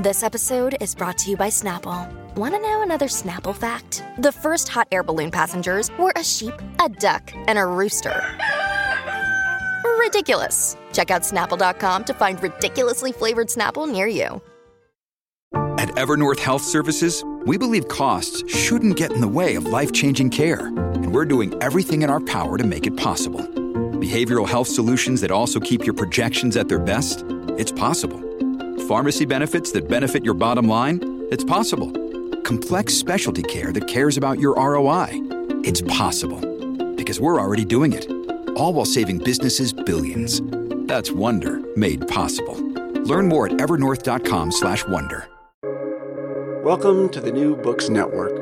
This episode is brought to you by Snapple. Want to know another Snapple fact? The first hot air balloon passengers were a sheep, a duck, and a rooster. Ridiculous. Check out snapple.com to find ridiculously flavored Snapple near you. At Evernorth Health Services, we believe costs shouldn't get in the way of life changing care, and we're doing everything in our power to make it possible. Behavioral health solutions that also keep your projections at their best? It's possible pharmacy benefits that benefit your bottom line? It's possible. Complex specialty care that cares about your ROI? It's possible. Because we're already doing it. All while saving businesses billions. That's Wonder made possible. Learn more at evernorth.com/slash-wonder. Welcome to the New Books Network.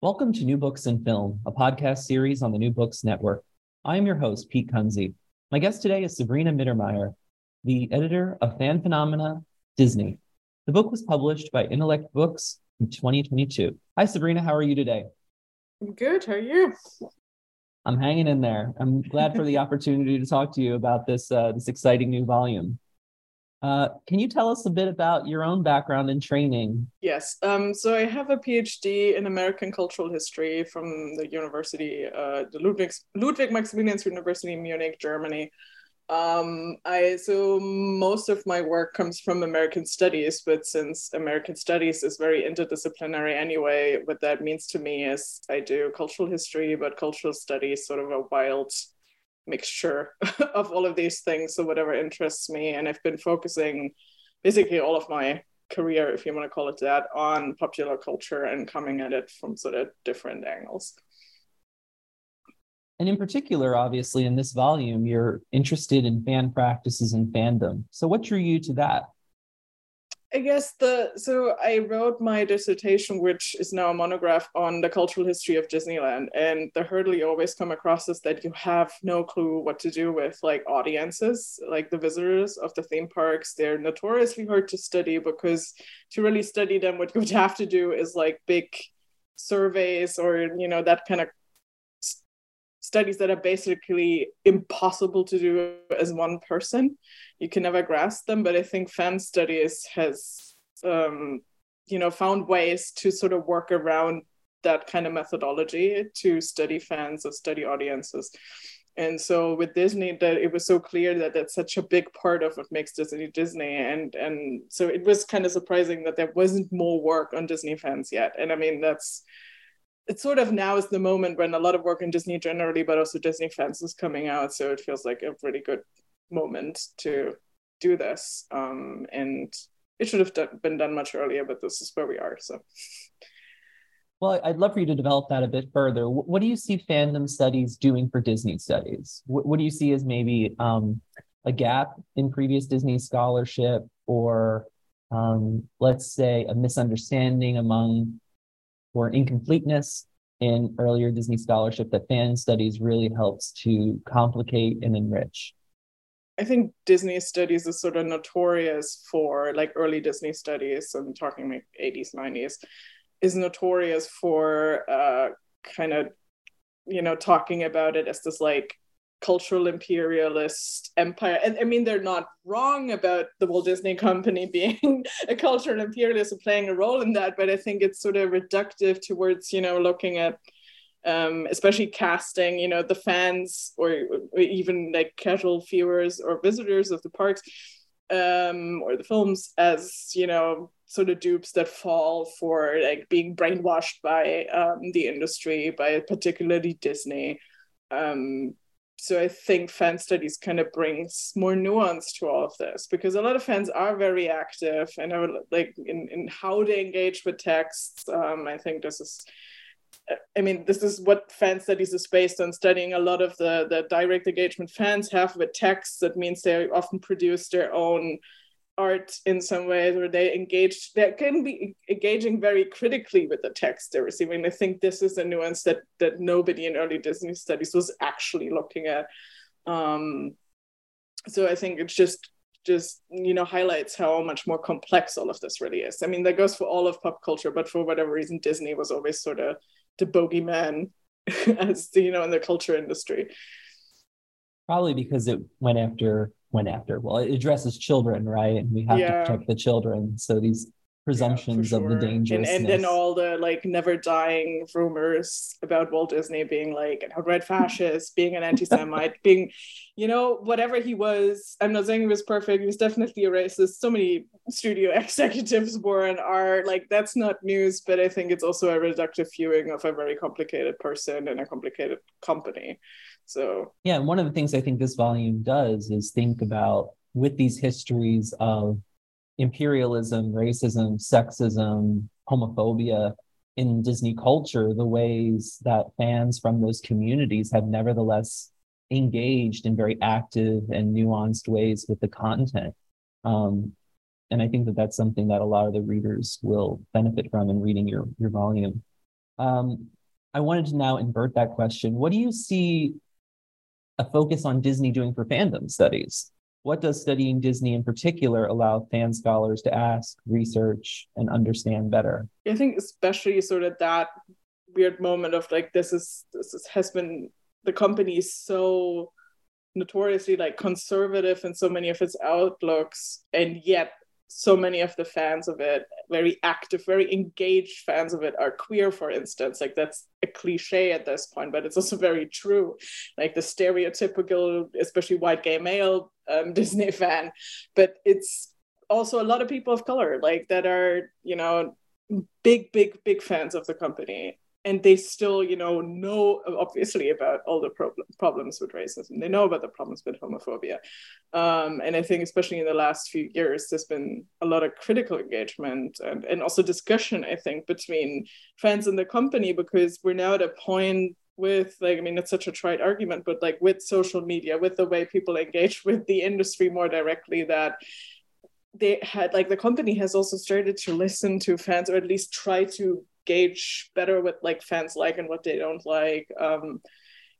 Welcome to New Books and Film, a podcast series on the New Books Network. I am your host, Pete Kunze. My guest today is Sabrina Mittermeier, the editor of Fan Phenomena Disney. The book was published by Intellect Books in 2022. Hi, Sabrina. How are you today? I'm good. How are you? I'm hanging in there. I'm glad for the opportunity to talk to you about this uh, this exciting new volume. Uh, can you tell us a bit about your own background and training? Yes. Um, so I have a PhD in American cultural history from the university, uh, the Ludwig, Ludwig Maximilians University in Munich, Germany. Um, I so most of my work comes from American studies, but since American studies is very interdisciplinary anyway, what that means to me is I do cultural history, but cultural studies sort of a wild mixture of all of these things. So whatever interests me, and I've been focusing basically all of my career, if you want to call it that, on popular culture and coming at it from sort of different angles. And in particular, obviously, in this volume, you're interested in fan practices and fandom. So, what drew you to that? I guess the so I wrote my dissertation, which is now a monograph on the cultural history of Disneyland, and the hurdle you always come across is that you have no clue what to do with like audiences, like the visitors of the theme parks. They're notoriously hard to study because to really study them, what you would have to do is like big surveys or you know that kind of studies that are basically impossible to do as one person. You can never grasp them, but I think fan studies has, um, you know, found ways to sort of work around that kind of methodology to study fans or study audiences. And so with Disney, that it was so clear that that's such a big part of what makes Disney Disney, and and so it was kind of surprising that there wasn't more work on Disney fans yet. And I mean that's it's sort of now is the moment when a lot of work in Disney generally, but also Disney fans is coming out. So it feels like a really good moment to do this. Um, and it should have done, been done much earlier, but this is where we are. So. Well, I'd love for you to develop that a bit further. What do you see fandom studies doing for Disney studies? What, do you see as maybe um, a gap in previous Disney scholarship, or um, let's say a misunderstanding among or incompleteness in earlier Disney scholarship that fan studies really helps to complicate and enrich? I think Disney studies is sort of notorious for like early Disney studies. I'm talking like 80s, 90s, is notorious for uh, kind of, you know, talking about it as this like cultural imperialist empire. And I mean, they're not wrong about the Walt Disney Company being a cultural imperialist and playing a role in that, but I think it's sort of reductive towards, you know, looking at um, especially casting, you know, the fans or, or, even like casual viewers or visitors of the parks um, or the films as, you know, sort of dupes that fall for like being brainwashed by um, the industry, by particularly Disney. Um, so I think fan studies kind of brings more nuance to all of this because a lot of fans are very active and are like in, in how they engage with texts. Um, I think this is, I mean, this is what fan studies is based on studying a lot of the, the direct engagement fans have with texts. That means they often produce their own art in some ways where they engage they can be engaging very critically with the text they're receiving. I think this is a nuance that that nobody in early disney studies was actually looking at. Um so i think it's just just you know highlights how much more complex all of this really is. I mean that goes for all of pop culture but for whatever reason disney was always sort of the bogeyman as you know in the culture industry. Probably because it went after went after. Well it addresses children right? And we have yeah. to protect the children. So these presumptions yeah, sure. of the dangerous and, and then all the like never dying rumors about walt disney being like an outright fascist being an anti-semite being you know whatever he was. I'm not saying he was perfect. He was definitely a racist. So many studio executives were and are like that's not news but i think it's also a reductive viewing of a very complicated person and a complicated company so, yeah, one of the things I think this volume does is think about with these histories of imperialism, racism, sexism, homophobia in Disney culture, the ways that fans from those communities have nevertheless engaged in very active and nuanced ways with the content. Um, and I think that that's something that a lot of the readers will benefit from in reading your your volume. Um, I wanted to now invert that question. What do you see a focus on Disney doing for fandom studies. What does studying Disney in particular allow fan scholars to ask, research, and understand better? I think especially sort of that weird moment of like this is this is, has been the company is so notoriously like conservative in so many of its outlooks and yet so many of the fans of it, very active, very engaged fans of it, are queer, for instance. Like that's a cliche at this point, but it's also very true. Like the stereotypical, especially white gay male um, Disney fan, but it's also a lot of people of color, like that are, you know, big, big, big fans of the company and they still you know know obviously about all the problem, problems with racism. They know about the problems with homophobia. Um, and i think especially in the last few years there's been a lot of critical engagement and, and also discussion i think between fans and the company because we're now at a point with like i mean it's such a trite argument but like with social media with the way people engage with the industry more directly that they had like the company has also started to listen to fans or at least try to gauge better what like fans like and what they don't like um,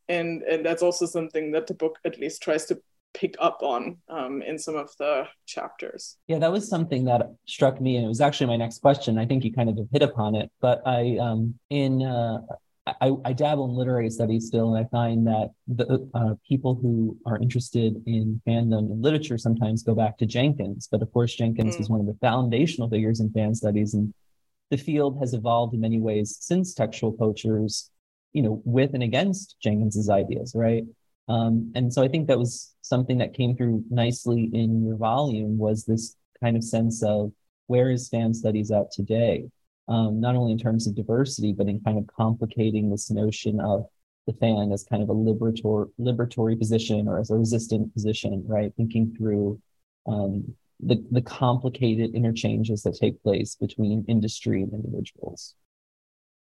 and and that's also something that the book at least tries to pick up on um, in some of the chapters yeah that was something that struck me and it was actually my next question i think you kind of hit upon it but i um in uh, I, I, dabble in literary studies still, and I find that the uh, people who are interested in fandom and literature sometimes go back to Jenkins. But of course, Jenkins mm. was one of the foundational figures in fan studies, and the field has evolved in many ways since textual poachers, you know, with and against Jenkins's ideas, right? Um, and so I think that was something that came through nicely in your volume was this kind of sense of where is fan studies at today, um, not only in terms of diversity, but in kind of complicating this notion of the fan as kind of a liberatory liberatory position or as a resistant position, right? Thinking through um, the, the complicated interchanges that take place between industry and individuals.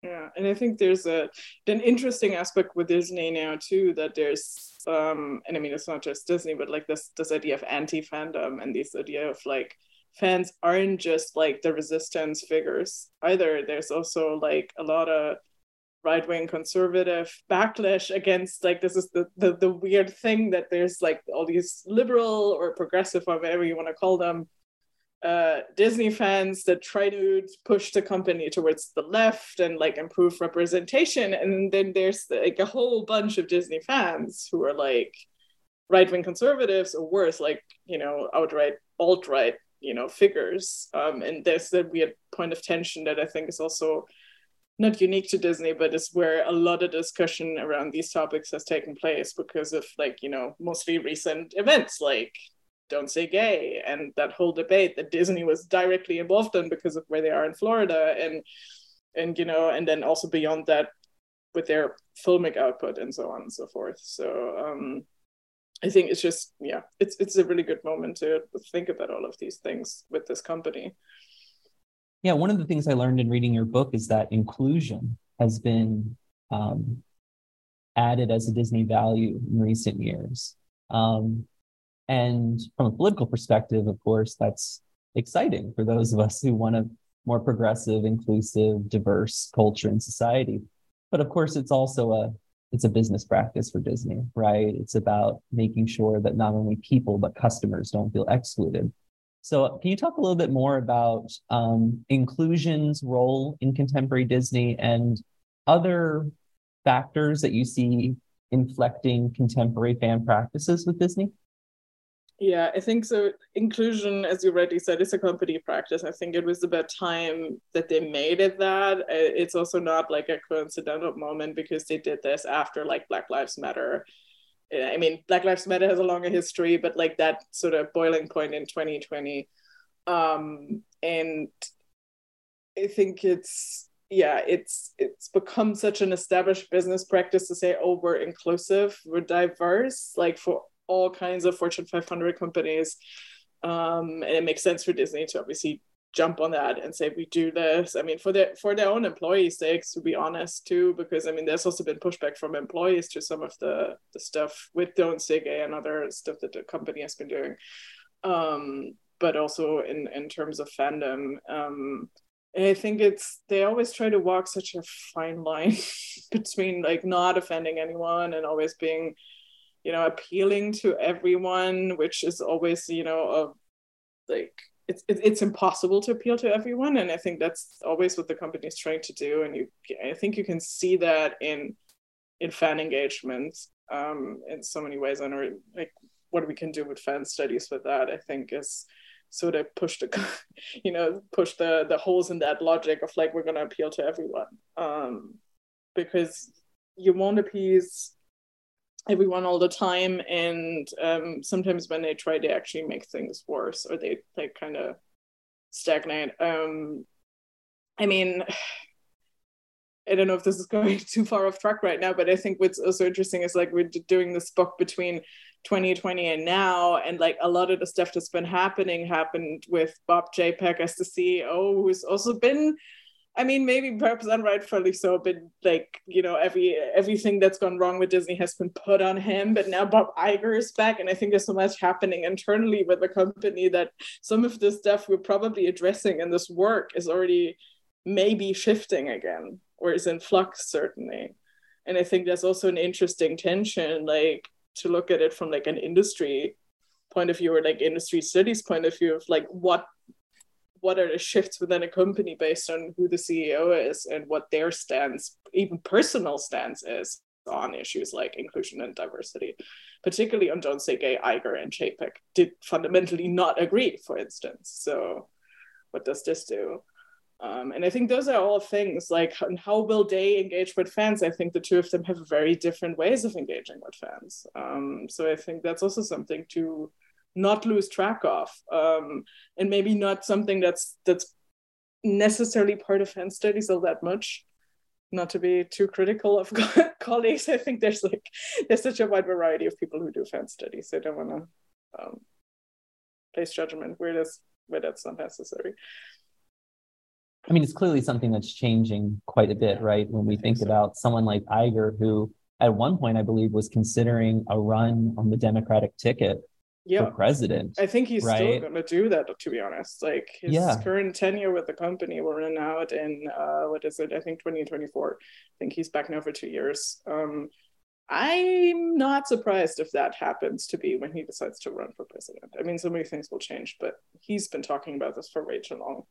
Yeah, and I think there's a an interesting aspect with Disney now too that there's um and I mean it's not just Disney but like this this idea of anti fandom and this idea of like fans aren't just like the resistance figures either. There's also like a lot of right wing conservative backlash against like this is the, the the weird thing that there's like all these liberal or progressive or whatever you want to call them uh, Disney fans that try to push the company towards the left and like improve representation, and then there's like a whole bunch of Disney fans who are like right wing conservatives or worse, like you know outright alt right you know figures, um, and there's that weird point of tension that I think is also not unique to Disney, but it's where a lot of discussion around these topics has taken place because of like, you know, mostly recent events like Don't Say Gay and that whole debate that Disney was directly involved in because of where they are in Florida and and you know, and then also beyond that with their filmic output and so on and so forth. So um I think it's just yeah, it's it's a really good moment to think about all of these things with this company. Yeah, one of the things I learned in reading your book is that inclusion has been um, added as a Disney value in recent years. Um, And from a political perspective, of course, that's exciting for those of us who want a more progressive, inclusive, diverse culture and society. But of course, it's also a it's a business practice for Disney, right? It's about making sure that not only people but customers don't feel excluded. So, can you talk a little bit more about um, inclusion's role in contemporary Disney and other factors that you see inflecting contemporary fan practices with Disney? Yeah, I think so. Inclusion, as you already said, is a company practice. I think it was about time that they made it that. It's also not like a coincidental moment because they did this after like Black Lives Matter I mean, Black Lives Matter has a longer history, but like that sort of boiling point in 2020. Um, and I think it's yeah, it's it's become such an established business practice to say, oh, we're inclusive, we're diverse, like for all kinds of Fortune 500 companies. Um, and it makes sense for Disney to obviously jump on that and say we do this. I mean for their for their own employees sakes to be honest too because i mean there's also been pushback from employees to some of the the stuff with don't gay and other stuff that the company has been doing. Um but also in in terms of fandom um I think it's they always try to walk such a fine line between like not offending anyone and always being, you know, appealing to everyone, which is always, you know, a like it's it's impossible to appeal to everyone and i think that's always what the company is trying to do and you i think you can see that in in fan engagement um in so many ways. And like what we can do with fan studies with that i think is sort of push the you know push the the holes in that logic of like we're going to appeal to everyone um because you won't appease everyone all the time and um, sometimes when they try they actually make things worse or they like kind of stagnate um, i mean i don't know if this is going too far off track right now but i think what's also interesting is like we're doing this book between 2020 and now and like a lot of the stuff that's been happening happened with bob chapek as the ceo who's also been I mean, maybe perhaps unrightfully so, but like you know, every everything that's gone wrong with Disney has been put on him. But now Bob Iger is back, and I think there's so much happening internally with the company that some of the stuff we're probably addressing in this work is already maybe shifting again, or is in flux certainly. And I think there's also an interesting tension, like to look at it from like an industry point of view or like industry studies point of view of like what what are the shifts within a company based on who the CEO is and what their stance, even personal stance is on issues like inclusion and diversity, particularly on Don't Say Gay, Iger and Chapek did fundamentally not agree, for instance. So what does this do? Um, and I think those are all things like how will they engage with fans? I think the two of them have very different ways of engaging with fans. Um, so I think that's also something to not lose track of um, and maybe not something that's that's necessarily part of fan studies all that much not to be too critical of colleagues. I think there's like there's such a wide variety of people who do fan studies. I don't want to um, place judgment where that's where that's not necessary. I mean it's clearly something that's changing quite a bit right? When we think, think so. about someone like Iger who at one point i believe was considering a run on the democratic ticket yeah. president. I think he's right? still going to do that, to be honest. Like his yeah. current tenure with the company will run out in uh, what is it? I think 2024. I think he's back now for two years. Um, I'm not surprised if that happens to be when he decides to run for president. I mean, so many things will change, but he's been talking about this for way too long.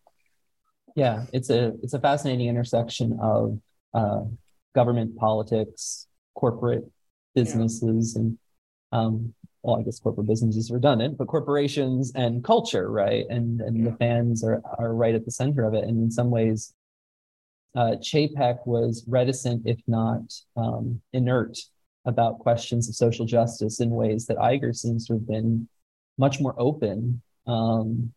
Yeah, it's a it's a fascinating intersection of uh, government politics, corporate businesses, yeah. and um, well, I guess corporate business is redundant, but corporations and culture, right? And and yeah. the fans are are right at the center of it. And in some ways, uh, Chapek was reticent, if not um, inert, about questions of social justice in ways that Iger seems to have been much more open. Um,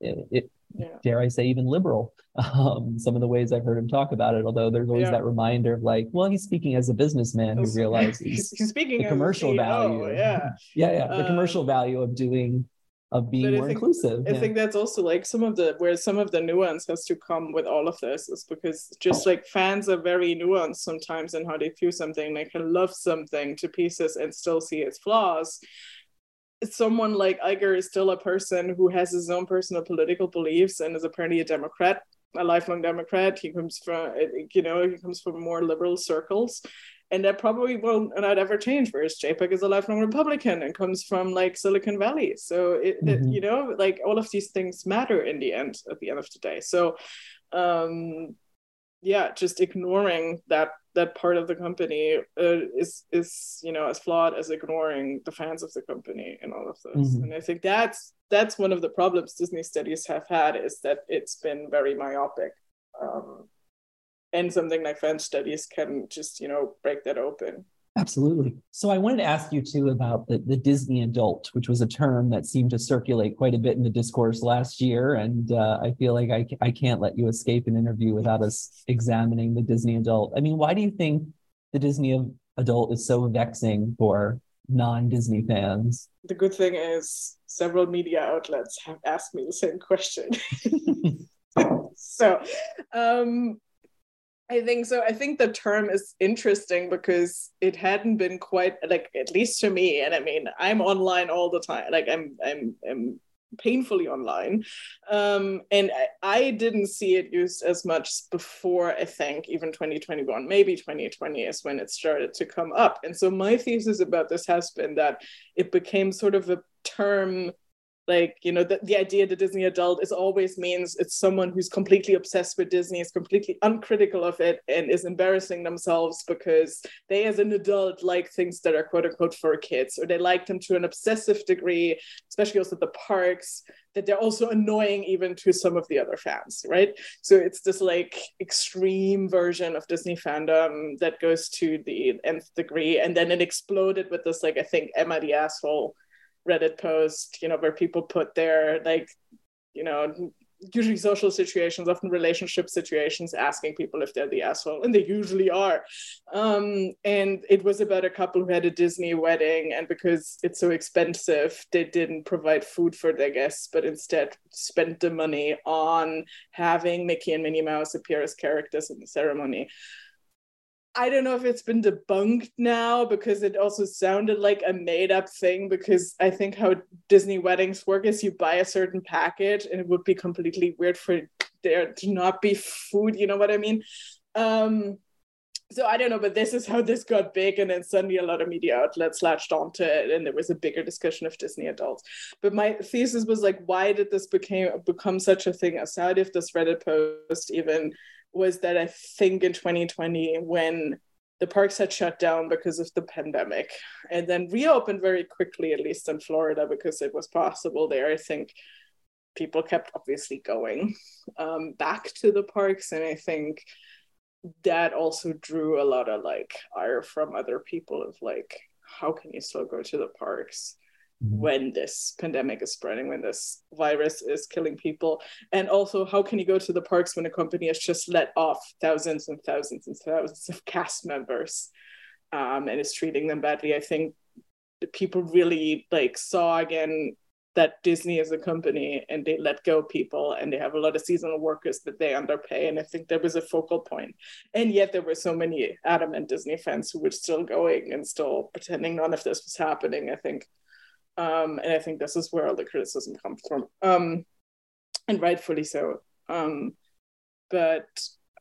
it, it, yeah. dare I say, even liberal. Um, some of the ways I've heard him talk about it, although there's always yeah. that reminder of like, well, he's speaking as a businessman who realizes he's, he's speaking the commercial value. Yeah, yeah, yeah, the uh, commercial value of doing of being more think, inclusive. I yeah. think that's also like some of the where some of the nuance has to come with all of this is because just like fans are very nuanced sometimes in how they view something. They can love something to pieces and still see its flaws someone like Iger is still a person who has his own personal political beliefs and is apparently a Democrat, a lifelong Democrat. He comes from, you know, he comes from more liberal circles. And that probably and not ever change. Whereas Chapek is a lifelong Republican and comes from like Silicon Valley. So it, mm-hmm. it, you know, like all of these things matter in the end, at the end of the day. So um yeah, just ignoring that that part of the company uh, is is you know as flawed as ignoring the fans of the company and all of this mm-hmm. and i think that's that's one of the problems disney studies have had is that it's been very myopic um, and something like fan studies can just you know break that open Absolutely. So I wanted to ask you too about the, the Disney adult, which was a term that seemed to circulate quite a bit in the discourse last year. And uh, I feel like I, I can't let you escape an interview without us examining the Disney adult. I mean, why do you think the Disney adult is so vexing for non Disney fans? The good thing is several media outlets have asked me the same question. so, um, I think so. I think the term is interesting because it hadn't been quite like at least to me. And I mean, I'm online all the time. Like I'm I'm I'm painfully online, um, and I, I didn't see it used as much before. I think even 2021, maybe 2020 is when it started to come up. And so my thesis about this has been that it became sort of a term like you know the, the idea that disney adult is always means it's someone who's completely obsessed with disney is completely uncritical of it and is embarrassing themselves because they as an adult like things that are quote unquote for kids or they like them to an obsessive degree especially also the parks that they're also annoying even to some of the other fans right? So it's this like extreme version of disney fandom that goes to the nth degree and then it exploded with this like i think Am I the Asshole Reddit post, you know, where people put their like, you know, usually social situations, often relationship situations, asking people if they're the asshole, and they usually are. Um, and it was about a couple who had a Disney wedding, and because it's so expensive, they didn't provide food for their guests, but instead spent the money on having Mickey and Minnie Mouse appear as characters in the ceremony. I don't know if it's been debunked now because it also sounded like a made up thing. Because I think how Disney weddings work is you buy a certain package and it would be completely weird for there to not be food. You know what I mean? Um, so I don't know, but this is how this got big, and then suddenly a lot of media outlets latched onto it, and there was a bigger discussion of Disney adults. But my thesis was like, why did this became become such a thing aside of this Reddit post even? Was that I think in 2020, when the parks had shut down because of the pandemic and then reopened very quickly, at least in Florida, because it was possible there, I think people kept obviously going um, back to the parks. And I think that also drew a lot of like ire from other people of like, how can you still go to the parks? Mm-hmm. when this pandemic is spreading, when this virus is killing people? And also, how can you go to the parks when a company has just let off thousands and thousands and thousands of cast members um, and is treating them badly? I think people really like saw again that Disney is a company and they let go people and they have a lot of seasonal workers that they underpay. And I think that was a focal point. And yet there were so many adamant Disney fans who were still going and still pretending none of this was happening. I think um, and I think this is where all the criticism comes from, um, and rightfully so. Um, but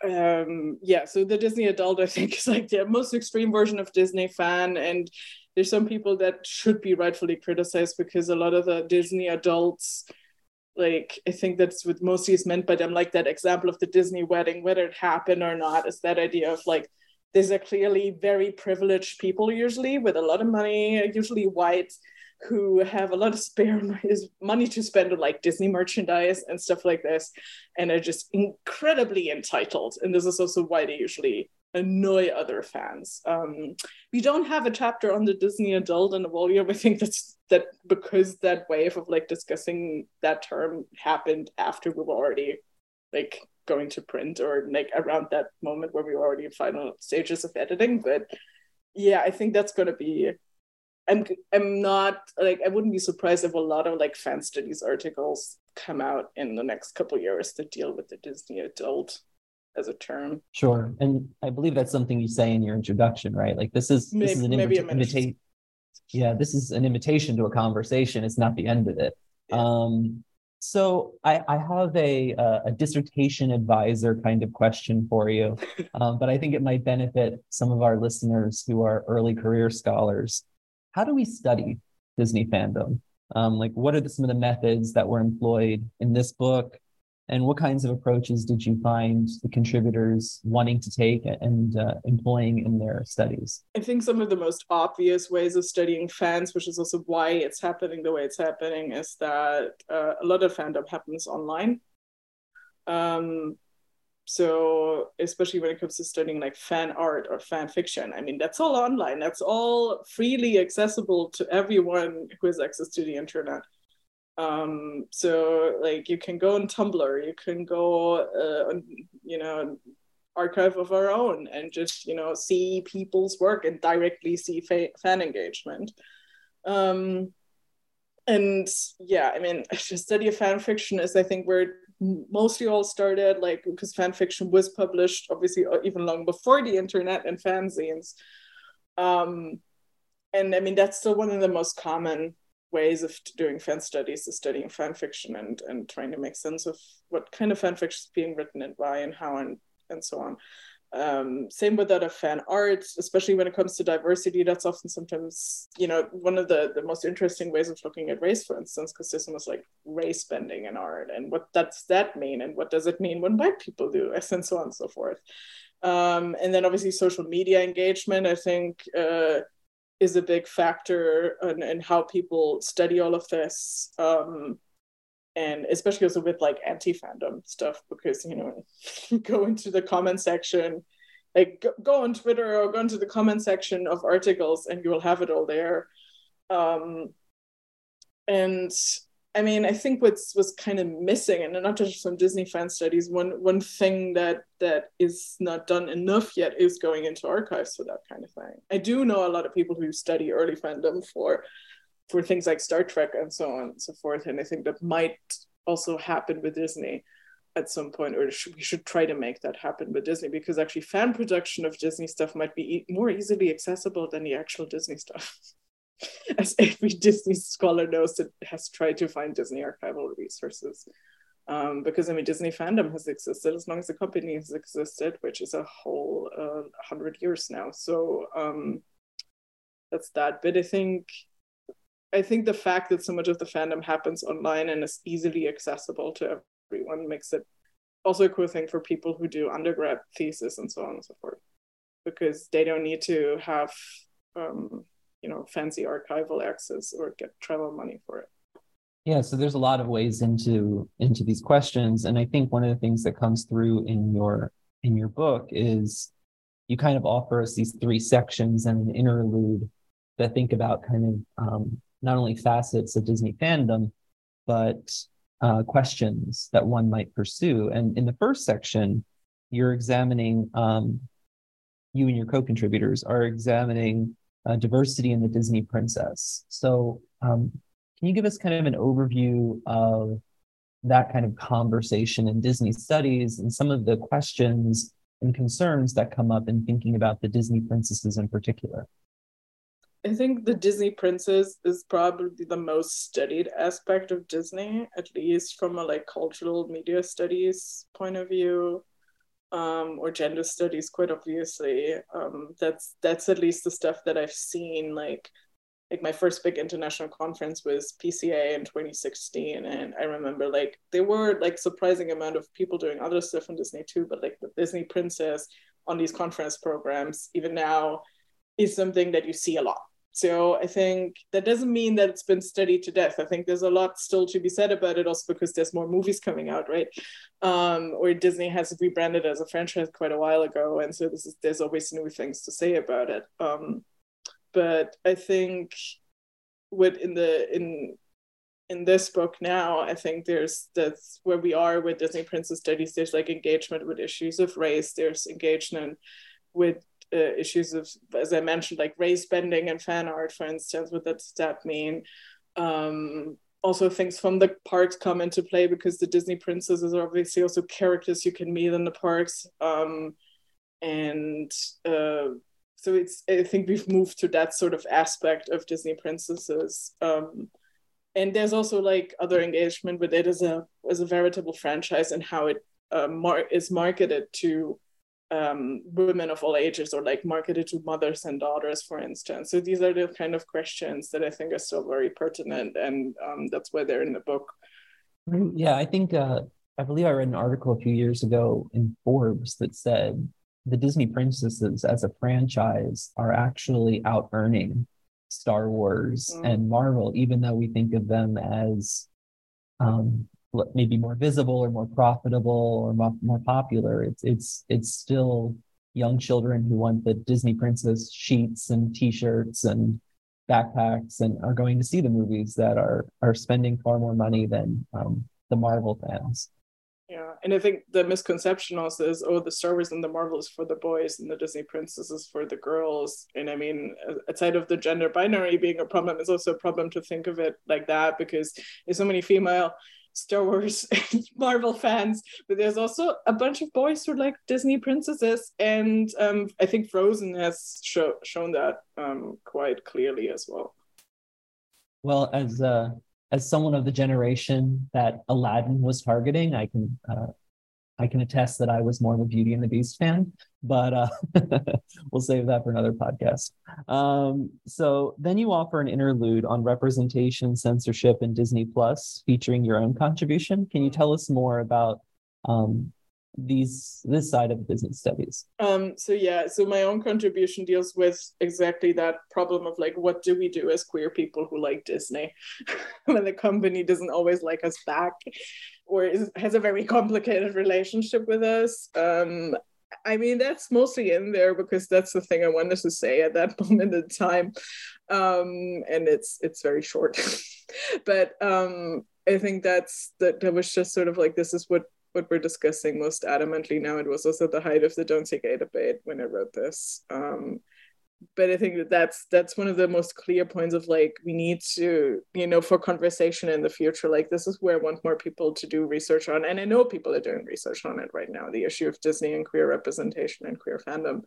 um, yeah, so the Disney adult, I think, is like the most extreme version of Disney fan, and there's some people that should be rightfully criticized because a lot of the Disney adults like i think that's what mostly is meant by them like that example of the disney wedding whether it happened or not is that idea of like these are clearly very privileged people usually with a lot of money usually white who have a lot of spare money to spend on like Disney merchandise and stuff like this, and are just incredibly entitled. And this is also why they usually annoy other fans. Um, we don't have a chapter on the Disney adult in the volume. I think that's that because that wave of like discussing that term happened after we were already like going to print or like around that moment where we were already in final stages of editing. But yeah, I think that's going to be I'm I'm not like I wouldn't be surprised if a lot of like fan studies articles come out in the next couple years that deal with the Disney adult as a term. Sure, and I believe that's something you say in your introduction, right? Like this is maybe, this is an invita- invitation. Yeah, this is an invitation to a conversation. It's not the end of it. Yeah. Um, so I, I have a, a dissertation advisor kind of question for you, um, but I think it might benefit some of our listeners who are early career scholars. How do we study Disney fandom? Um, like, what are the, some of the methods that were employed in this book? And what kinds of approaches did you find the contributors wanting to take and uh, employing in their studies? I think some of the most obvious ways of studying fans, which is also why it's happening the way it's happening, is that uh, a lot of fandom happens online. Um, so especially when it comes to studying like fan art or fan fiction i mean that's all online that's all freely accessible to everyone who has access to the internet um, so like you can go on Tumblr, you can go, uh, on, you know, archive of our own and just you know see people's work and directly see fa- fan engagement. Um, and yeah, I mean, the study fan fiction is I think where mostly all started, like because fan fiction was published obviously uh, even long before the internet and fanzines. Um, and I mean that's still one of the most common ways of doing fan studies is studying fan fiction and and trying to make sense of what kind of fan fiction is being written and why and how and and so on um, same with of fan art especially when it comes to diversity that's often sometimes you know one of the the most interesting ways of looking at race for instance because there's almost like race bending in art and what does that mean and what does it mean when white people do and so on and so forth um, and then obviously social media engagement i think uh, is a big factor in, in how people study all of this. Um, and especially also with like anti fandom stuff, because you know, go into the comment section, like go, go on Twitter or go into the comment section of articles, and you will have it all there. Um, and I mean, I think what's was kind of missing, and not just from Disney fan studies, one one thing that that is not done enough yet is going into archives for that kind of thing. I do know a lot of people who study early fandom for for things like Star Trek and so on and so forth, and I think that might also happen with Disney at some point, or we should try to make that happen with Disney because actually fan production of Disney stuff might be e- more easily accessible than the actual Disney stuff. as every Disney scholar knows that has tried to find Disney archival resources. Um, because I mean, Disney fandom has existed as long as the company has existed, which is a whole uh, hundred years now. So um, that's that. But I think, I think the fact that so much of the fandom happens online and is easily accessible to everyone makes it also a cool thing for people who do undergrad thesis and so on and so forth, because they don't need to have um, you know fancy archival access or get travel money for it. Yeah so there's a lot of ways into into these questions. And i think one of the things that comes through in your in your book is you kind of offer us these three sections and an interlude that think about kind of um, not only facets of disney fandom but uh, questions that one might pursue and in the first section you're examining um, you and your co-contributors are examining uh, diversity in the Disney princess. So, um, can you give us kind of an overview of that kind of conversation in Disney studies and some of the questions and concerns that come up in thinking about the Disney princesses in particular? I think the Disney princess is probably the most studied aspect of Disney, at least from a like cultural media studies point of view um, or gender studies quite obviously. Um, that's that's at least the stuff that i've seen like like my first big international conference was pca in 2016 and i remember like there were like surprising amount of people doing other stuff in disney too but like the disney princess on these conference programs even now is something that you see a lot so I think that doesn't mean that it's been studied to death. I think there's a lot still to be said about it, also because there's more movies coming out, right? Um, or Disney has rebranded as a franchise quite a while ago, and so this is there's always new things to say about it. Um, but I think with in the in in this book now, I think there's that's where we are with Disney Princess Studies. There's like engagement with issues of race. There's engagement with uh, issues of, as I mentioned, like race bending and fan art, for instance. What does that mean? Um, also, things from the parks come into play because the Disney princesses are obviously also characters you can meet in the parks. Um, and uh, so it's I think we've moved to that sort of aspect of Disney princesses. Um, and there's also like other engagement with it as a as a veritable franchise and how it uh, mar- is marketed to um, women of all ages or like marketed to mothers and daughters, for instance. So these are the kind of questions that I think are still very pertinent, and um, that's why they're in the book. Yeah, I think uh, I believe I read an article a few years ago in Forbes that said the Disney princesses as a franchise are actually out earning Star Wars mm. and Marvel, even though we think of them as um, maybe more visible or more profitable or more, more popular. It's it's it's still young children who want the Disney princess sheets and T-shirts and backpacks and are going to see the movies that are are spending far more money than um, the Marvel fans. Yeah, and I think the misconception also is, oh, the Star Wars and the Marvel is for the boys and the Disney princesses for the girls. And I mean, outside of the gender binary being a problem, it's also a problem to think of it like that because there's so many female Star Wars Marvel fans, but there's also a bunch of boys who like Disney princesses, and um, I think Frozen has show, shown that um, quite clearly as well. Well, as uh, as someone of the generation that Aladdin was targeting, I can uh, I can attest that I was more of a Beauty and the Beast fan, but uh, we'll save that for another podcast. Um, so then you offer an interlude on representation, censorship, and Disney Plus, featuring your own contribution. Can you tell us more about um, these this side of business studies? Um, so yeah, so my own contribution deals with exactly that problem of like, what do we do as queer people who like Disney when the company doesn't always like us back? Or is, has a very complicated relationship with us. Um, I mean, that's mostly in there because that's the thing I wanted to say at that moment in time, um, and it's it's very short. but um, I think that's that that was just sort of like this is what what we're discussing most adamantly now. It was also the height of the don't say gay debate when I wrote this. Um, but I think that that's that's one of the most clear points of like we need to you know for conversation in the future like this is where I want more people to do research on and I know people are doing research on it right now the issue of Disney and queer representation and queer fandom.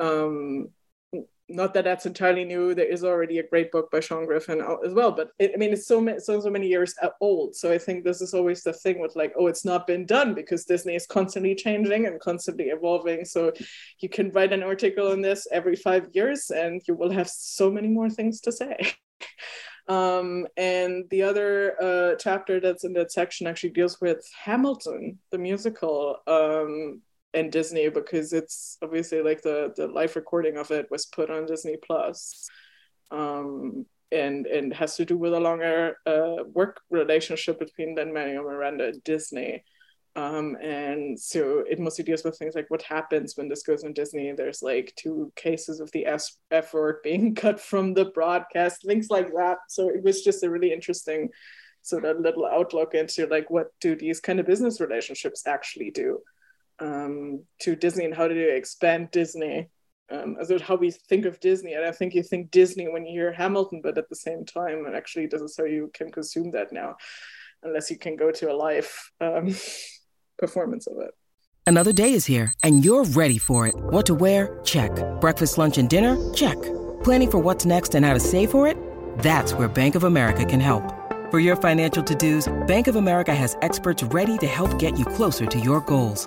Um, not that that's entirely new. There is already a great book by Sean Griffin as well, but it, I mean, it's so many, so so many years old. So I think this is always the thing with like, oh, it's not been done because Disney is constantly changing and constantly evolving. So you can write an article on this every five years, and you will have so many more things to say. Um, and the other uh, chapter that's in that section actually deals with Hamilton, the musical, um, and Disney because it's obviously like the the live recording of it was put on Disney Plus. Um, and and has to do with a longer uh, work relationship between Lin Manuel Miranda and Disney. Um, and so it mostly deals with things like what happens when this goes on Disney. There's like two cases of the S F word being cut from the broadcast, things like that. So it was just a really interesting sort of little outlook into like what do these kind of business relationships actually do um, to Disney and how to expand Disney. Um, as how we think of Disney, and I think you think Disney when you hear Hamilton, but at the same time, and actually, this is how you can consume that now, unless you can go to a live um, performance of it. Another day is here, and you're ready for it. What to wear? Check. Breakfast, lunch, and dinner? Check. Planning for what's next and how to save for it? That's where Bank of America can help. For your financial to-dos, Bank of America has experts ready to help get you closer to your goals.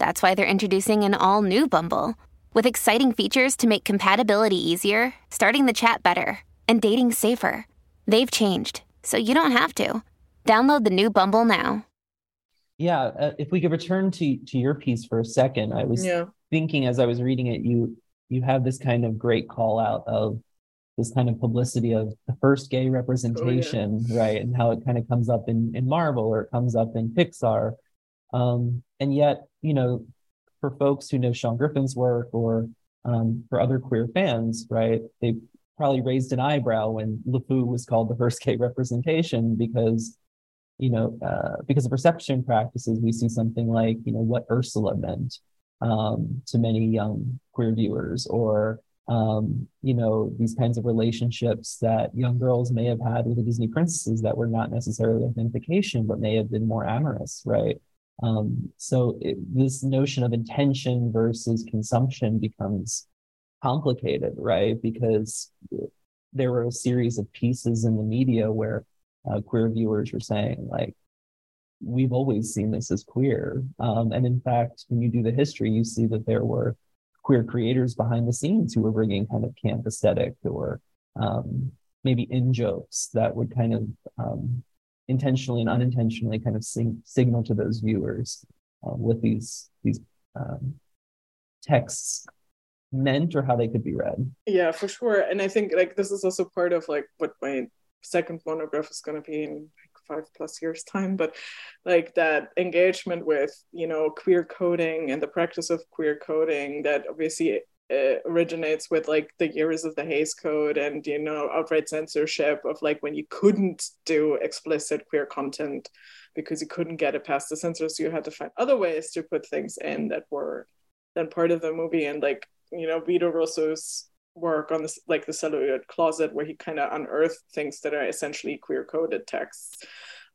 That's why they're introducing an all new Bumble with exciting features to make compatibility easier, starting the chat better, and dating safer. They've changed, so you don't have to. Download the new Bumble now. Yeah, uh, if we could return to to your piece for a second, I was yeah. thinking as I was reading it, you you have this kind of great call out of this kind of publicity of the first gay representation, oh, yeah. right, and how it kind of comes up in in Marvel or it comes up in Pixar um, and yet, you know, for folks who know Sean Griffin's work or um, for other queer fans, right? They probably raised an eyebrow when LeFou was called the first gay representation because, you know, uh, because of perception practices, we see something like, you know, what Ursula meant um, to many young queer viewers, or um, you know, these kinds of relationships that young girls may have had with the Disney princesses that were not necessarily identification, but may have been more amorous, right? Um, so it, this notion of intention versus consumption becomes complicated, right? Because there were a series of pieces in the media where uh, queer viewers were saying, like, we've always seen this as queer. Um, and in fact, when you do the history, you see that there were queer creators behind the scenes who were bringing kind of camp aesthetic or um, maybe in jokes that would kind of um, intentionally and unintentionally kind of sing, signal to those viewers uh, what these these um, texts meant or how they could be read. Yeah, for sure. And I think like this is also part of like what my second monograph is going to be in five plus years time but like that engagement with you know queer coding and the practice of queer coding that obviously originates with like the years of the Hays Code and you know outright censorship of like when you couldn't do explicit queer content because you couldn't get it past the censors, so you had to find other ways to put things in that were then part of the movie. And like you know Vito Russo's work on this like the celluloid closet where he kind of unearthed things that are essentially queer coded texts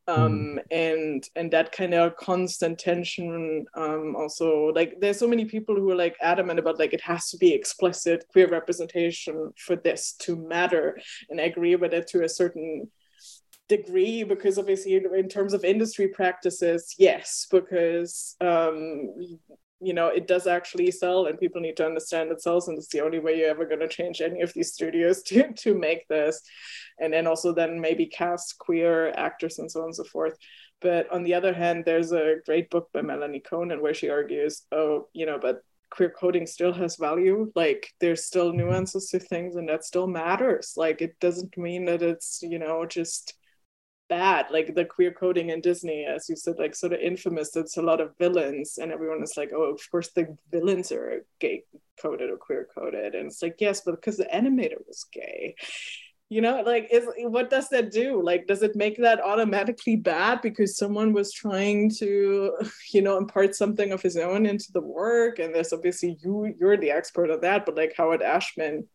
um mm. and and that kind of constant tension um also like there's so many people who are like adamant about like it has to be explicit queer representation for this to matter and i agree with it to a certain degree because obviously in terms of industry practices yes because um you know it does actually sell and people need to understand it sells and it's the only way you're ever going to change any of these studios to, to make this. And then also then maybe cast queer actors and so on and so forth. But on the other hand there's a great book by Melanie Kohnen where she argues oh you know but queer coding still has value. Like there's still nuances to things and that still matters. Like it doesn't mean that it's you know just bad like the queer coding in disney as you said like sort of infamous it's a lot of villains and everyone is like oh of course the villains are gay coded or queer coded and it's like yes but because the animator was gay. You know like is what does that do? Like does it make that automatically bad because someone was trying to you know impart something of his own into the work? And there's obviously you you're the expert on that but like howard ashman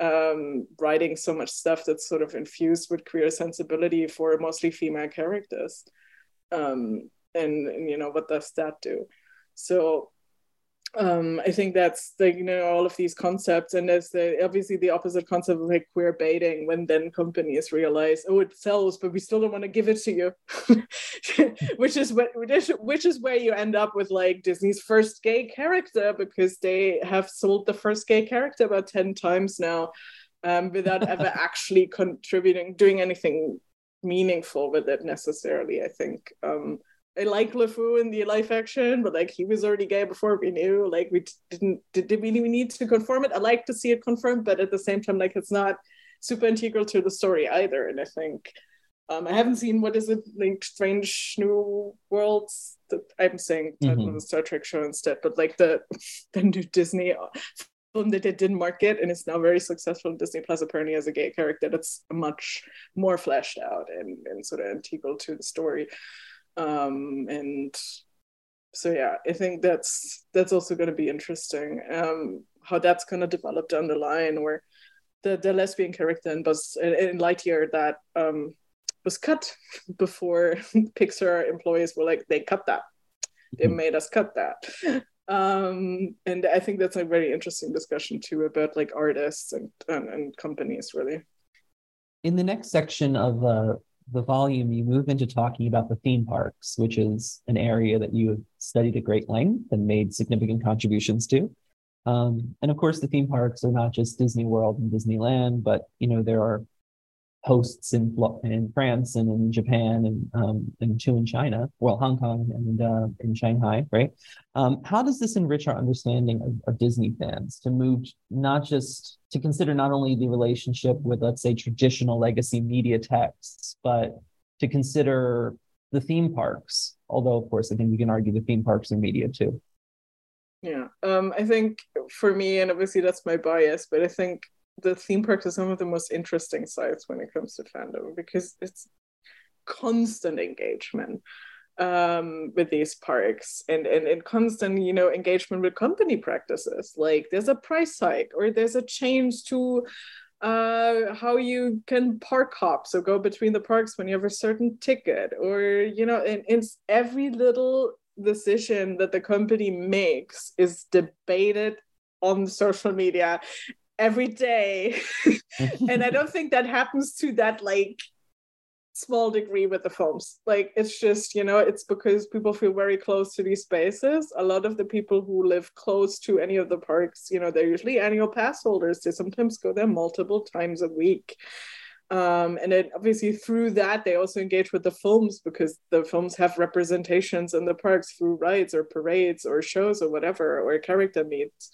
um, writing so much stuff that's sort of infused with queer sensibility for mostly female characters. Um, and, and, you know, what does that do? So um, I think that's like you know all of these concepts, and there's the obviously the opposite concept of like queer baiting when then companies realize oh it sells, but we still don't want to give it to you, which is what which is where you end up with like Disney's first gay character because they have sold the first gay character about ten times now, um, without ever actually contributing doing anything meaningful with it necessarily. I think. Um, I like LeFou in the live action, but like he was already gay before we knew. Like we didn't did, did we need to confirm it? I like to see it confirmed, but at the same time, like it's not super integral to the story either. And I think um, I haven't seen what is it like Strange New Worlds. That I'm saying title mm-hmm. the Star Trek show instead, but like the the new Disney film that they didn't market and it's now very successful in Disney Plus apparently as a gay character that's much more fleshed out and, and sort of integral to the story um, and so yeah i think that's that's also going to be interesting um, how that's going to develop down the line where the, the lesbian character in Buzz in Lightyear that um, was cut before Pixar employees were like they cut that. They mm-hmm. made us cut that. Um, and I think that's a very interesting discussion too about like artists and and, and companies really. In the next section of uh, the volume, you move into talking about the theme parks, which is an area that you have studied at great length and made significant contributions to. Um, and of course, the theme parks are not just Disney World and Disneyland, but you know there are hosts in in France and in Japan and um, and two in China, well, Hong Kong and uh, in Shanghai, right? Um, how does this enrich our understanding of, of, Disney fans to move not just to consider not only the relationship with, let's say, traditional legacy media texts, but to consider the theme parks? Although, of course, I think we can argue the theme parks are media too. Yeah, um, I think for me, and obviously that's my bias, but I think the theme parks are some of the most interesting sites when it comes to fandom because it's constant engagement um, with these parks and, and, and constant, you know, engagement with company practices. Like there's a price hike or there's a change to uh, how you can park hop, so go between the parks when you have a certain ticket, or you know, and it's every little decision that the company makes is debated on social media every day. And i don't think that happens to that like small degree with the films. Like it's just you know it's because people feel very close to these spaces. A lot of the people who live close to any of the parks you know they're usually annual pass holders. They sometimes go there multiple times a week. Um, and then obviously through that they also engage with the films because the films have representations in the parks through rides or parades or shows or whatever or character meets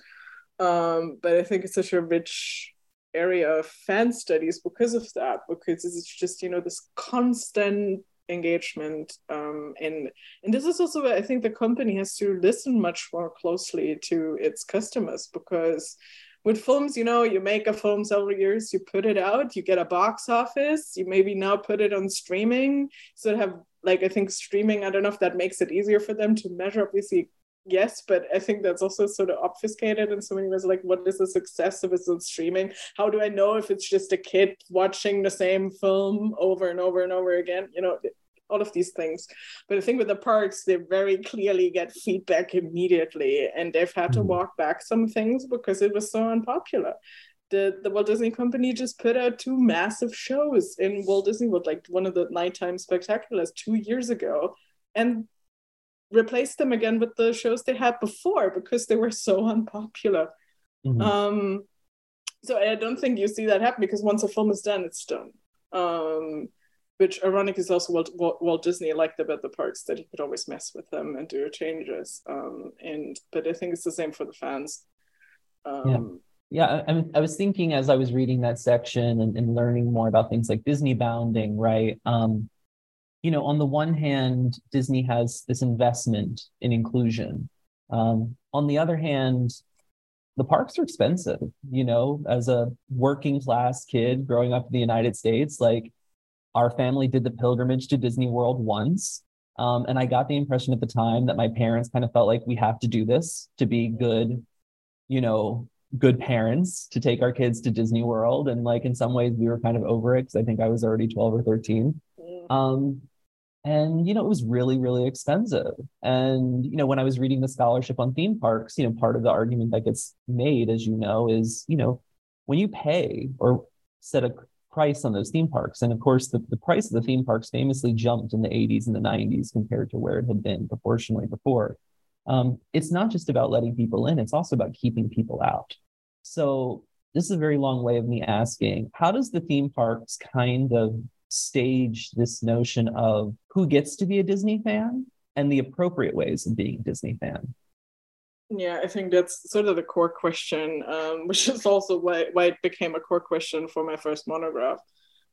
um, but i think it's such a rich area of fan studies because of that because it's just you know this constant engagement um, and and this is also where i think the company has to listen much more closely to its customers because with films, you know, you make a film several years, you put it out, you get a box office, you maybe now put it on streaming. So have like I think streaming, I don't know if that makes it easier for them to measure. Obviously, yes, but I think that's also sort of obfuscated in so many ways. Like, what is the success of it's on streaming? How do I know if it's just a kid watching the same film over and over and over again? You know, all of these things. But I think with the parks, they very clearly get feedback immediately, and they've had to hmm. walk back some things because it was so unpopular. The, the Walt Disney Company just put out two massive shows in Walt Disney World, like one of the nighttime spectaculars two years ago, and replaced them again with the shows they had before because they were so unpopular. Mm-hmm. Um, so I don't think you see that happen because once a film is done, it's done. Um, which ironic is also Walt, Walt, Walt, Disney liked about the parks that he could always mess with them and do changes. Um, and but I think it's the same for the fans. Um, yeah, yeah. I, I, was thinking as I was reading that section and, and learning more about things like Disney bounding, right? Um, you know, on the one hand, Disney has this investment in inclusion. Um, on the other hand, the parks are expensive. You know, as a working class kid growing up in the United States, like our family did the pilgrimage to Disney World once. Um, and I got the impression at the time that my parents kind of felt like we have to do this to be good, you know, good parents to take our kids to Disney World. And like in some ways, we were kind of over it because I think I was already 12 or 13. Um, and, you know, it was really, really expensive. And, you know, when I was reading the scholarship on theme parks, you know, part of the argument that gets made, as you know, is, you know, when you pay or set a price on those theme parks. And of course, the, the price of the theme parks famously jumped in the 80s and the 90s compared to where it had been proportionally before. Um, it's not just about letting people in, it's also about keeping people out. So, this is a very long way of me asking how does the theme parks kind of stage this notion of who gets to be a Disney fan and the appropriate ways of being a Disney fan? Yeah, I think that's sort of the core question, um, which is also why, why it became a core question for my first monograph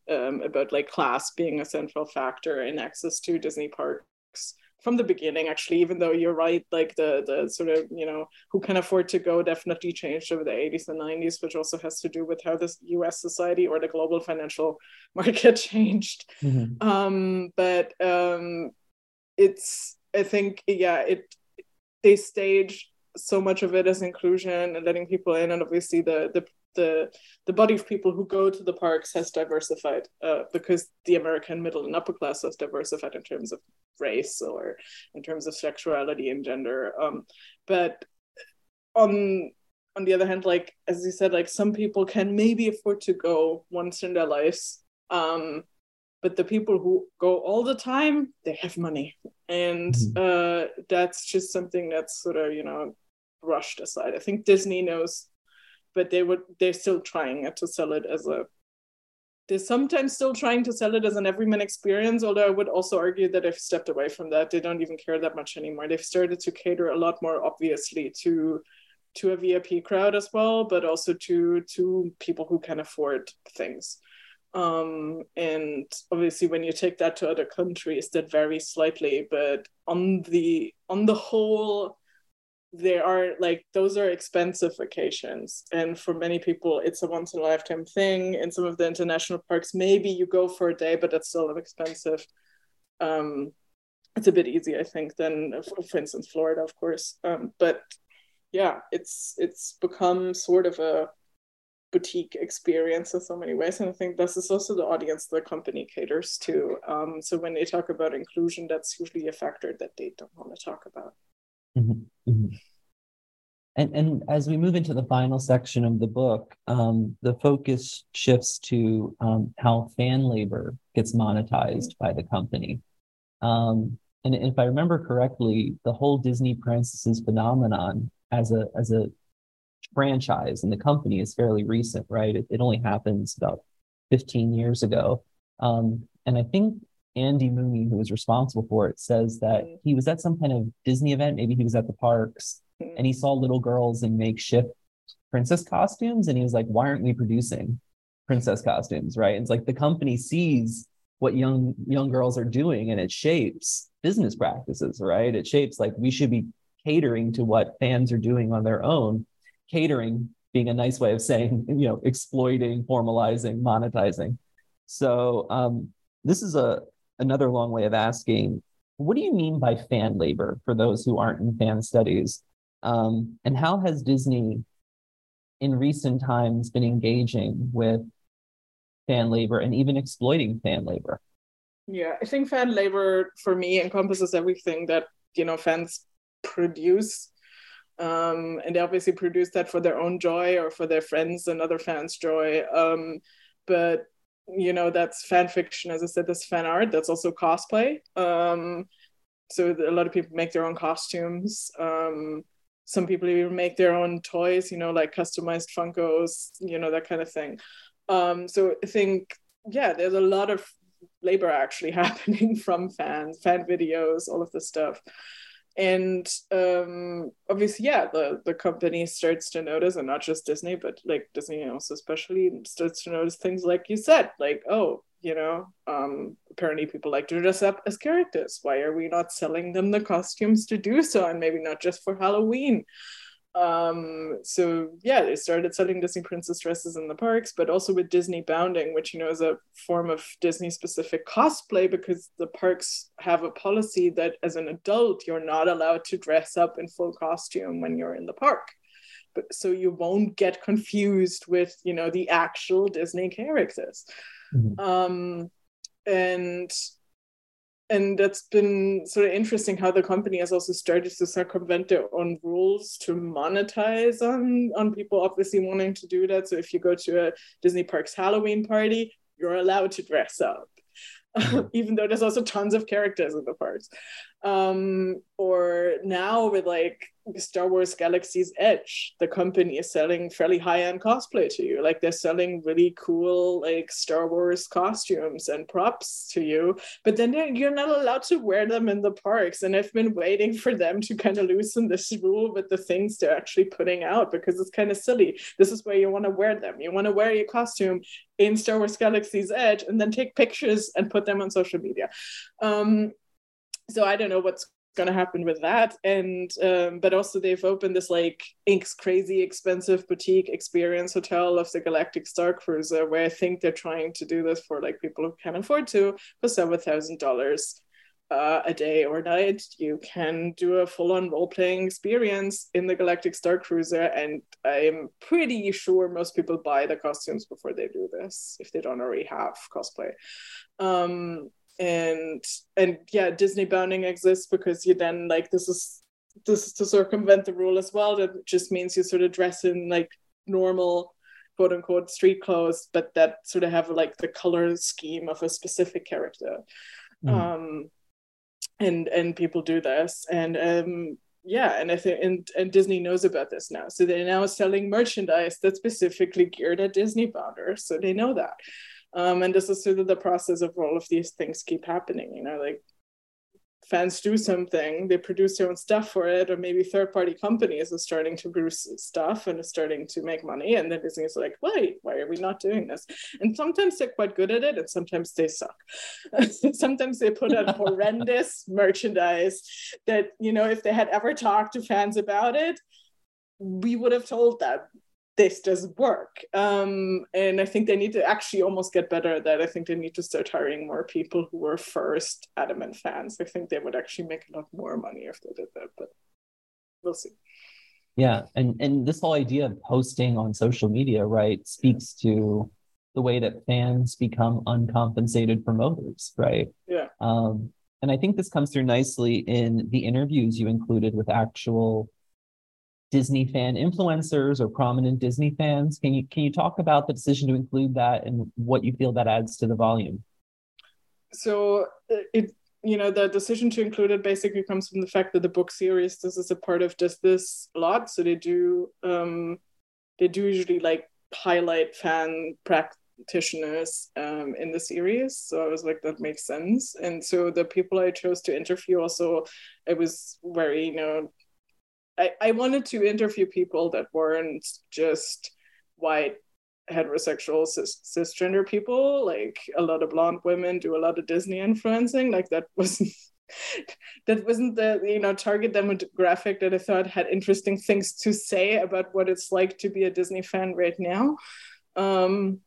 um, about like class being a central factor in access to Disney parks from the beginning actually even though you're right like the the sort of you know who can afford to go definitely changed over the 80s and 90s which also has to do with how this us society or the global financial market changed mm-hmm. um but um it's i think yeah it they stage so much of it as inclusion and letting people in and obviously the the the, the body of people who go to the parks has diversified uh, because the American middle and upper class has diversified in terms of race or in terms of sexuality and gender. Um, but on on the other hand, like as you said, like some people can maybe afford to go once in their lives. Um, but the people who go all the time, they have money. And mm-hmm. uh, that's just something that's sort of, you know, brushed aside. I think Disney knows, but they would they're still trying to sell it as a they're sometimes still trying to sell it as an everyman experience, although I would also argue that they've stepped away from that. They don't even care that much anymore. They've started to cater a lot more obviously to to a VIP crowd as well, but also to to people who can afford things. Um, and obviously when you take that to other countries that varies slightly, but on the on the whole, they are like those are expensive vacations and for many people it's a once in a lifetime thing. In some of the international parks maybe you go for a day but that's still expensive um it's a bit easy i think than for instance florida of course. Um but yeah it's it's become sort of a boutique experience in so many ways. And i think this is also the audience the company caters to. Um so when they talk about inclusion that's usually a factor that they don't want to talk about Mm-hmm. Mm-hmm. And, and as we move into the final section of the book, um, the focus shifts to um, how fan labor gets monetized by the company. Um, and if I remember correctly, the whole Disney Princesses phenomenon as a as a franchise and the company is fairly recent, right? It, it only happens about 15 years ago. Um, and I think Andy Mooney, who was responsible for it, says that mm. he was at some kind of Disney event. Maybe he was at the parks mm. and he saw little girls in makeshift princess costumes. And he was like, why aren't we producing princess costumes? Right. And it's like the company sees what young young girls are doing and it shapes business practices, right? It shapes like we should be catering to what fans are doing on their own, catering being a nice way of saying, you know, exploiting, formalizing, monetizing. So um, this is a another long way of asking what do you mean by fan labor for those who aren't in fan studies? Um, and how has Disney in recent times been engaging with fan labor and even exploiting fan labor? Yeah, I think fan labor for me encompasses everything that you know fans produce. Um, and they obviously produce that for their own joy or for their friends and other fans' joy. Um, but you know that's fan fiction as i said that's fan art that's also cosplay. Um so a lot of people make their own costumes. Um some people even make their own toys you know like customized funkos you know that kind of thing. Um so i think yeah there's a lot of labor actually happening from fans fan videos all of this stuff and um, obviously yeah the, the company starts to notice and not just disney but like disney also especially starts to notice things like you said like oh you know um, apparently people like to dress up as characters. Why are we not selling them the costumes to do so? And maybe not just for halloween um so yeah they started selling disney princess dresses in the parks but also with disney bounding which you know is a form of disney specific cosplay because the parks have a policy that as an adult you're not allowed to dress up in full costume when you're in the park but so you won't get confused with you know the actual disney characters mm-hmm. um and and that's been sort of interesting how the company has also started to circumvent their own rules to monetize on on people obviously wanting to do that. So if you go to a disney parks halloween party you're allowed to dress up even though there's also tons of characters in the parks um, or now with like Star Wars Galaxy's Edge, the company is selling fairly high-end cosplay to you. Like they're selling really cool like Star Wars costumes and props to you, but then you're not allowed to wear them in the parks. And I've been waiting for them to kind of loosen this rule with the things they're actually putting out because it's kind of silly. This is where you want to wear them. You want to wear your costume in Star Wars Galaxy's Edge and then take pictures and put them on social media. Um, so I don't know what's going to happen with that. And um, but also they've opened this like inks crazy expensive boutique experience hotel of the galactic star cruiser where i think they're trying to do this for like people who can afford to for seven thousand dollars uh, a day or night. You can do a full-on role-playing experience in the galactic star cruiser and i'm pretty sure most people buy the costumes before they do this if they don't already have cosplay. Um, and and yeah disney bounding exists because you then like this is this is to circumvent the rule as well. That just means you sort of dress in like normal quote unquote street clothes but that sort of have like the color scheme of a specific character. Mm. um and and people do this. And um yeah and i think and, and disney knows about this now. So they're now selling merchandise that's specifically geared at disney bounders. So they know that um, and this is sort of the process of all of these things keep happening you know like fans do something, they produce their own stuff for it, or maybe third party companies are starting to produce stuff and are starting to make money. And then Disney is like, wait, why are we not doing this? And sometimes they're quite good at it, and sometimes they suck. sometimes they put out horrendous merchandise that, you know, if they had ever talked to fans about it, we would have told them this doesn't work. Um, and I think they need to actually almost get better at that. I think they need to start hiring more people who were first adamant fans. I think they would actually make a lot more money if they did that, but we'll see. Yeah, and and this whole idea of posting on social media, right, speaks to the way that fans become uncompensated promoters, right? Yeah. Um, and I think this comes through nicely in the interviews you included with actual Disney fan influencers or prominent Disney fans. Can you can you talk about the decision to include that and what you feel that adds to the volume? So uh, it you know the decision to include it basically comes from the fact that the book series this is a part of just this lot. So they do um, they do usually like highlight fan practitioners um, in the series. So I was like, that makes sense. And so the people I chose to interview also, it was very, you know, I, I wanted to interview people that weren't just white heterosexual cis, cisgender people like a lot of blonde women do a lot of disney influencing like that wasn't that wasn't the you know target demographic that i thought had interesting things to say about what it's like to be a disney fan right now. Um,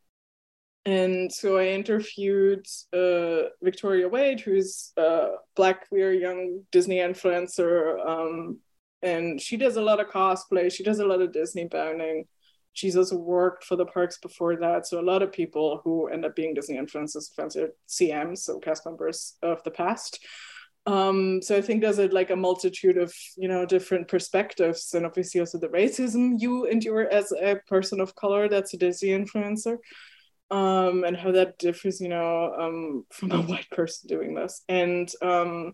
and so i interviewed uh, victoria wade who's a black queer young disney influencer um, and she does a lot of cosplay. She does a lot of disney bounding. She's also worked for the parks before that. So a lot of people who end up being disney influencers fancy cms so cast members of the past. Um, so i think there's a, like a multitude of you know different perspectives and obviously also the racism you endure as a person of color that's a disney influencer um, and how that differs you know um, from a white person doing this. And um,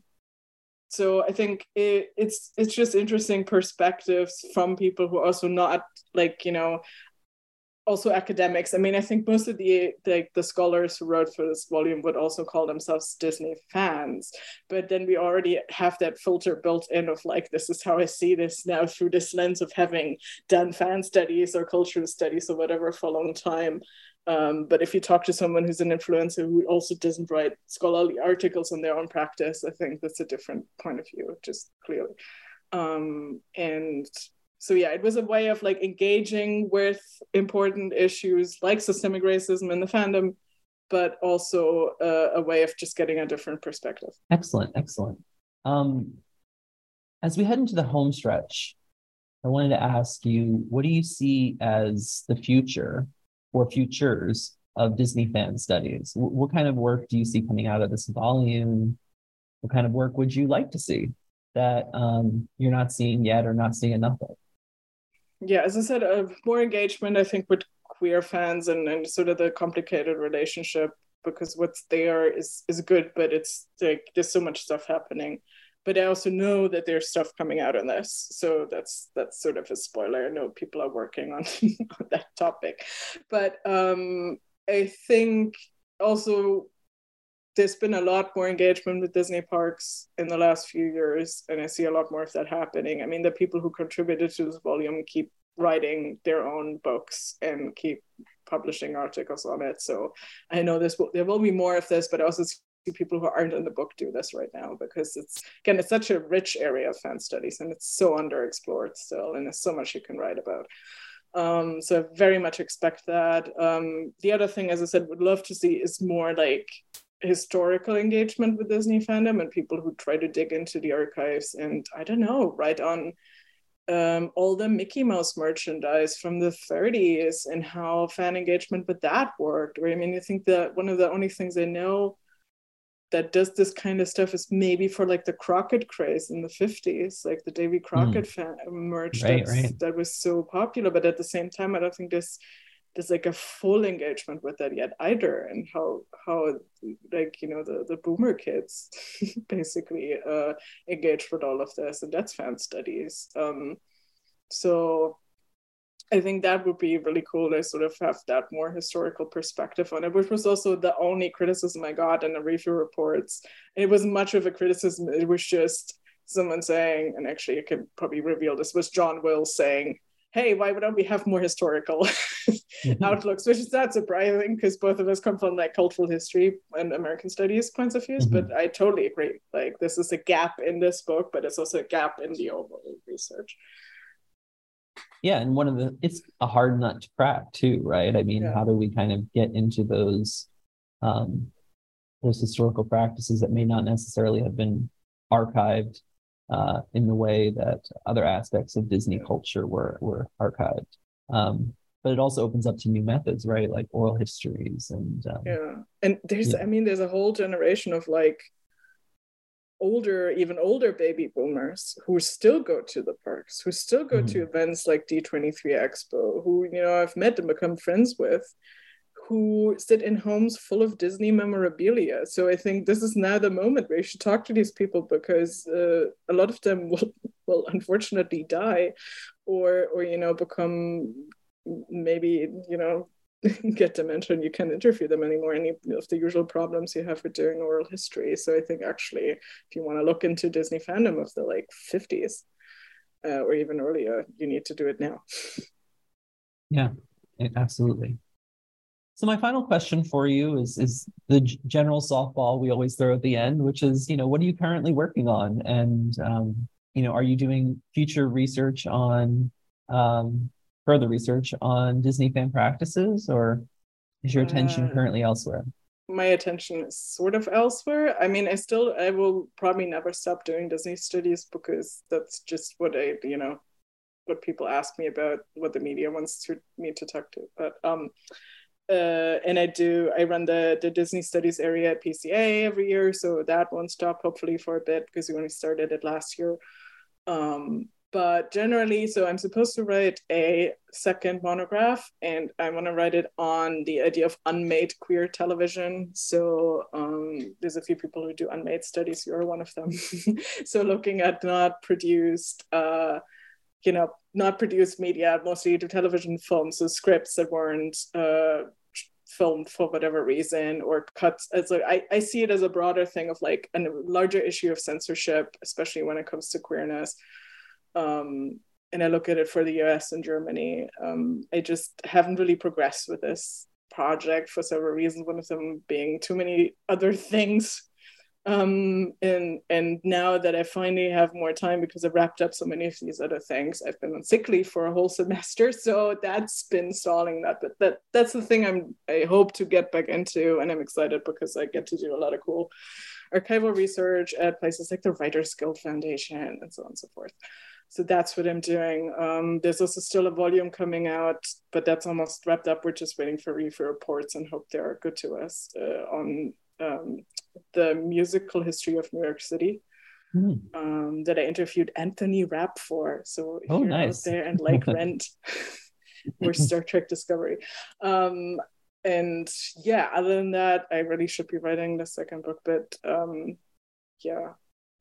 so i think it, it's it's just interesting perspectives from people who are also not like you know also academics. I mean i think most of the like the scholars who wrote for this volume would also call themselves disney fans. But then we already have that filter built in of like this is how i see this now through this lens of having done fan studies or cultural studies or whatever for a long time um, but if you talk to someone who's an influencer who also doesn't write scholarly articles on their own practice, I think that's a different point of view, just clearly. Um, and so yeah, it was a way of like engaging with important issues like systemic racism in the fandom, but also uh, a way of just getting a different perspective. Excellent, excellent. Um, as we head into the home stretch, I wanted to ask you, what do you see as the future or futures of Disney fan studies? W- what kind of work do you see coming out of this volume? What kind of work would you like to see that um, you're not seeing yet or not seeing enough of? Yeah, as I said, uh, more engagement, I think, with queer fans and, and sort of the complicated relationship because what's there is is good, but it's like there's so much stuff happening but I also know that there's stuff coming out on this. So that's that's sort of a spoiler. I know people are working on, that topic. But um, I think also there's been a lot more engagement with Disney parks in the last few years, and I see a lot more of that happening. I mean, the people who contributed to this volume keep writing their own books and keep publishing articles on it. So I know this will, there will be more of this, but I also people who aren't in the book do this right now because it's again it's such a rich area of fan studies and it's so underexplored still and there's so much you can write about um, so I very much expect that um, the other thing as i said would love to see is more like historical engagement with disney fandom and people who try to dig into the archives and i don't know write on um, all the Mickey Mouse merchandise from the 30s and how fan engagement with that worked. Right? I mean, I think that one of the only things I know that does this kind of stuff is maybe for like the Crockett craze in the 50s, like the Davy Crockett mm. fan merch right, right. that was so popular. But at the same time, I don't think there's there's like a full engagement with that yet either. And how how like you know the the boomer kids basically uh engaged with all of this. And that's fan studies. Um so I think that would be really cool to sort of have that more historical perspective on it, which was also the only criticism I got in the review reports. It wasn't much of a criticism, it was just someone saying, and actually I can probably reveal this, was John Wills saying, hey, why don't we have more historical mm-hmm. outlooks? Which is not surprising because both of us come from like cultural history and American studies points of views. Mm-hmm. But I totally agree. Like this is a gap in this book, but it's also a gap in the overall research. Yeah, and one of the it's a hard nut to crack too, right? I mean, yeah. how do we kind of get into those um those historical practices that may not necessarily have been archived uh, in the way that other aspects of Disney culture were were archived. Um, but it also opens up to new methods, right? Like oral histories and um, yeah. And there's, yeah. I mean, there's a whole generation of like older, even older baby boomers who still go to the parks, who still go mm-hmm. to events like D23 Expo, who you know I've met and become friends with, who sit in homes full of Disney memorabilia. So I think this is now the moment where you should talk to these people because uh, a lot of them will, will unfortunately die, or or you know become maybe you know get dementia and you can't interview them anymore. Any of the usual problems you have with doing oral history. So i think actually if you want to look into disney fandom of the like 50s uh, or even earlier you need to do it now. Yeah absolutely. So my final question for you is is the general softball we always throw at the end, which is, you know, what are you currently working on, and um, you know, are you doing future research on um, further research on Disney fan practices, or is your attention uh, currently elsewhere? My attention is sort of elsewhere. I mean, I still, I will probably never stop doing Disney studies because that's just what I, you know, what people ask me about, what the media wants to me to talk to. But um, uh, and I do I run the the Disney Studies area at PCA every year, so that won't stop hopefully for a bit because we only started it last year. Um, but generally, so I'm supposed to write a second monograph, and I want to write it on the idea of unmade queer television. So um, there's a few people who do unmade studies. You're one of them. so looking at not produced. Uh, you know, not produced media, mostly to television films, so scripts that weren't uh, filmed for whatever reason or cuts it's like I, I see it as a broader thing of like a larger issue of censorship especially when it comes to queerness um, and i look at it for the us and germany um, i just haven't really progressed with this project for several reasons one of them being too many other things. Um and and now that i finally have more time because i've wrapped up so many of these other things i've been on sick leave for a whole semester so that's been stalling that but that that's the thing i'm i hope to get back into and i'm excited because i get to do a lot of cool archival research at places like the writers guild foundation and so on and so forth so that's what i'm doing um, there's also still a volume coming out but that's almost wrapped up we're just waiting for review reports and hope they're good to us uh, on um, the musical history of New York City. Mm. Um, that I interviewed Anthony Rapp for. So if oh, you're nice. out there and like Rent or Star Trek Discovery. Um, and yeah, other than that, I really should be writing the second book, but um, yeah.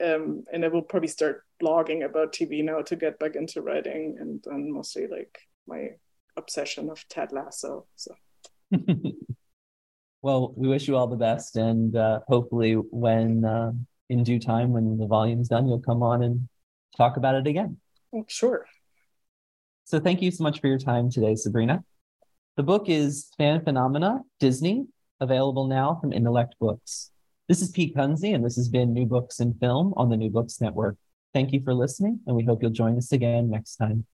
Um, and I will probably start blogging about TV now to get back into writing and, and mostly like my obsession of Ted Lasso. So Well, we wish you all the best, and uh, hopefully, when uh, in due time, when the volume's done, you'll come on and talk about it again. Oh, sure. So, thank you so much for your time today, Sabrina. The book is Fan Phenomena Disney, available now from Intellect Books. This is Pete Kunze, and this has been New Books in Film on the New Books Network. Thank you for listening, and we hope you'll join us again next time.